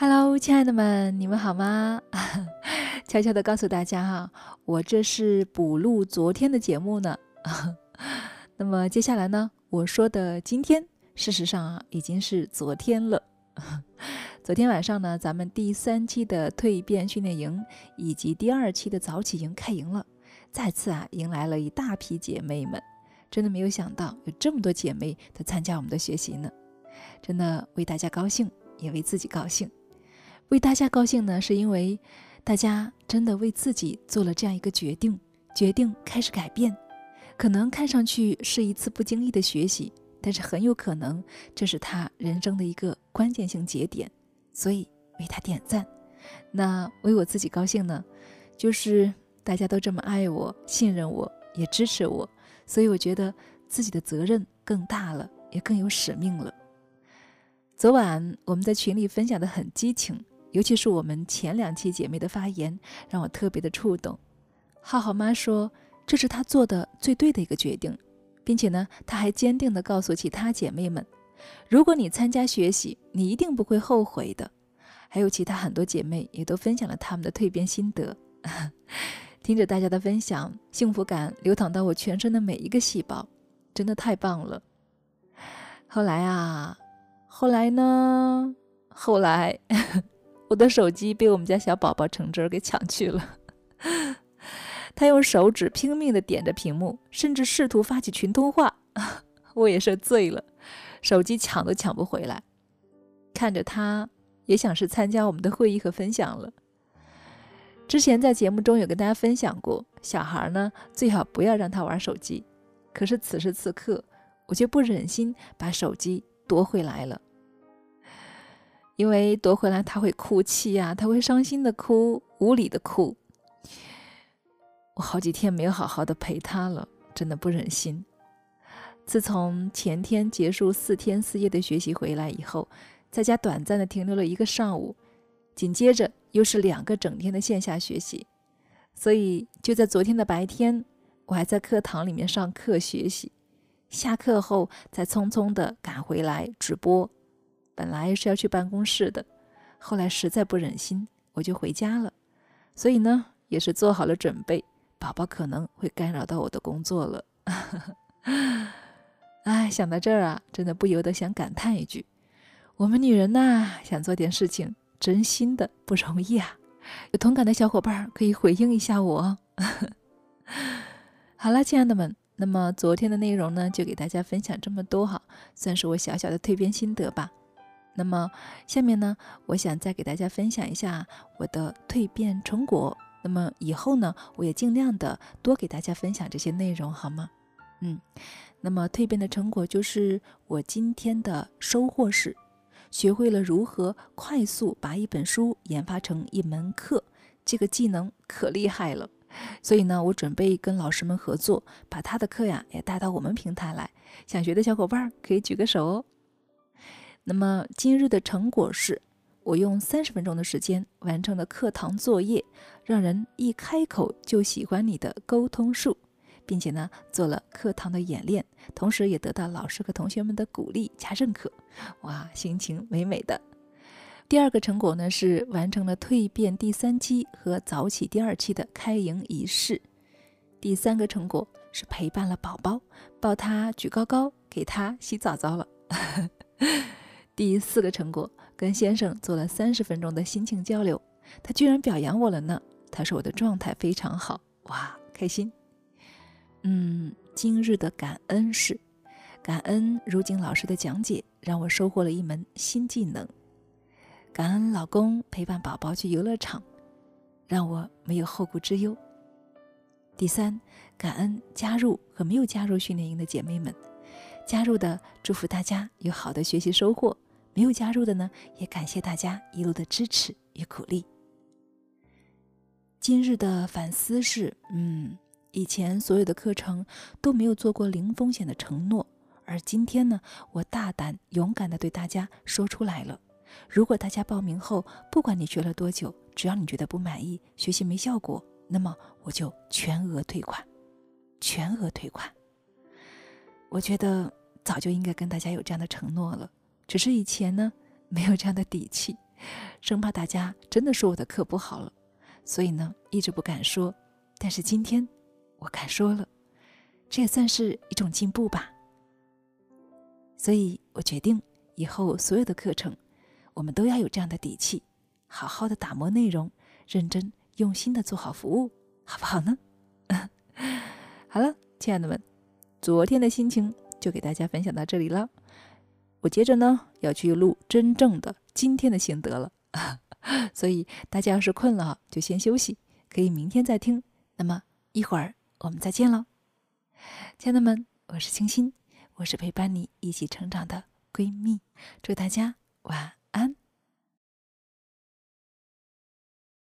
Hello，亲爱的们，你们好吗？悄悄的告诉大家哈，我这是补录昨天的节目呢。那么接下来呢，我说的今天，事实上啊，已经是昨天了。昨天晚上呢，咱们第三期的蜕变训练营以及第二期的早起营开营了，再次啊，迎来了一大批姐妹们。真的没有想到有这么多姐妹在参加我们的学习呢，真的为大家高兴，也为自己高兴。为大家高兴呢，是因为大家真的为自己做了这样一个决定，决定开始改变。可能看上去是一次不经意的学习，但是很有可能这是他人生的一个关键性节点，所以为他点赞。那为我自己高兴呢，就是大家都这么爱我、信任我、也支持我，所以我觉得自己的责任更大了，也更有使命了。昨晚我们在群里分享的很激情。尤其是我们前两期姐妹的发言，让我特别的触动。浩浩妈说，这是她做的最对的一个决定，并且呢，她还坚定地告诉其他姐妹们，如果你参加学习，你一定不会后悔的。还有其他很多姐妹也都分享了她们的蜕变心得。听着大家的分享，幸福感流淌到我全身的每一个细胞，真的太棒了。后来啊，后来呢？后来。我的手机被我们家小宝宝橙汁儿给抢去了，他用手指拼命的点着屏幕，甚至试图发起群通话，我也是醉了，手机抢都抢不回来。看着他，也想是参加我们的会议和分享了。之前在节目中有跟大家分享过，小孩呢最好不要让他玩手机，可是此时此刻，我却不忍心把手机夺回来了。因为夺回来他会哭泣呀，他会伤心的哭，无理的哭。我好几天没有好好的陪他了，真的不忍心。自从前天结束四天四夜的学习回来以后，在家短暂的停留了一个上午，紧接着又是两个整天的线下学习，所以就在昨天的白天，我还在课堂里面上课学习，下课后再匆匆的赶回来直播。本来是要去办公室的，后来实在不忍心，我就回家了。所以呢，也是做好了准备，宝宝可能会干扰到我的工作了。哎，想到这儿啊，真的不由得想感叹一句：我们女人呐，想做点事情，真心的不容易啊！有同感的小伙伴可以回应一下我。好了，亲爱的们，那么昨天的内容呢，就给大家分享这么多哈，算是我小小的蜕变心得吧。那么下面呢，我想再给大家分享一下我的蜕变成果。那么以后呢，我也尽量的多给大家分享这些内容，好吗？嗯，那么蜕变的成果就是我今天的收获是，学会了如何快速把一本书研发成一门课，这个技能可厉害了。所以呢，我准备跟老师们合作，把他的课呀也带到我们平台来。想学的小伙伴可以举个手哦。那么今日的成果是，我用三十分钟的时间完成了课堂作业，让人一开口就喜欢你的沟通术，并且呢做了课堂的演练，同时也得到老师和同学们的鼓励加认可，哇，心情美美的。第二个成果呢是完成了蜕变第三期和早起第二期的开营仪式。第三个成果是陪伴了宝宝，抱他举高高，给他洗澡澡了。第四个成果，跟先生做了三十分钟的心情交流，他居然表扬我了呢。他说我的状态非常好，哇，开心。嗯，今日的感恩是，感恩如今老师的讲解，让我收获了一门新技能。感恩老公陪伴宝宝去游乐场，让我没有后顾之忧。第三，感恩加入和没有加入训练营的姐妹们，加入的祝福大家有好的学习收获。没有加入的呢，也感谢大家一路的支持与鼓励。今日的反思是：嗯，以前所有的课程都没有做过零风险的承诺，而今天呢，我大胆勇敢的对大家说出来了。如果大家报名后，不管你学了多久，只要你觉得不满意，学习没效果，那么我就全额退款，全额退款。我觉得早就应该跟大家有这样的承诺了。只是以前呢，没有这样的底气，生怕大家真的说我的课不好了，所以呢一直不敢说。但是今天我敢说了，这也算是一种进步吧。所以我决定以后所有的课程，我们都要有这样的底气，好好的打磨内容，认真用心的做好服务，好不好呢？好了，亲爱的们，昨天的心情就给大家分享到这里了。我接着呢要去录真正的今天的心得了，所以大家要是困了就先休息，可以明天再听。那么一会儿我们再见喽，亲爱的们，我是清新，我是陪伴你一起成长的闺蜜，祝大家晚安。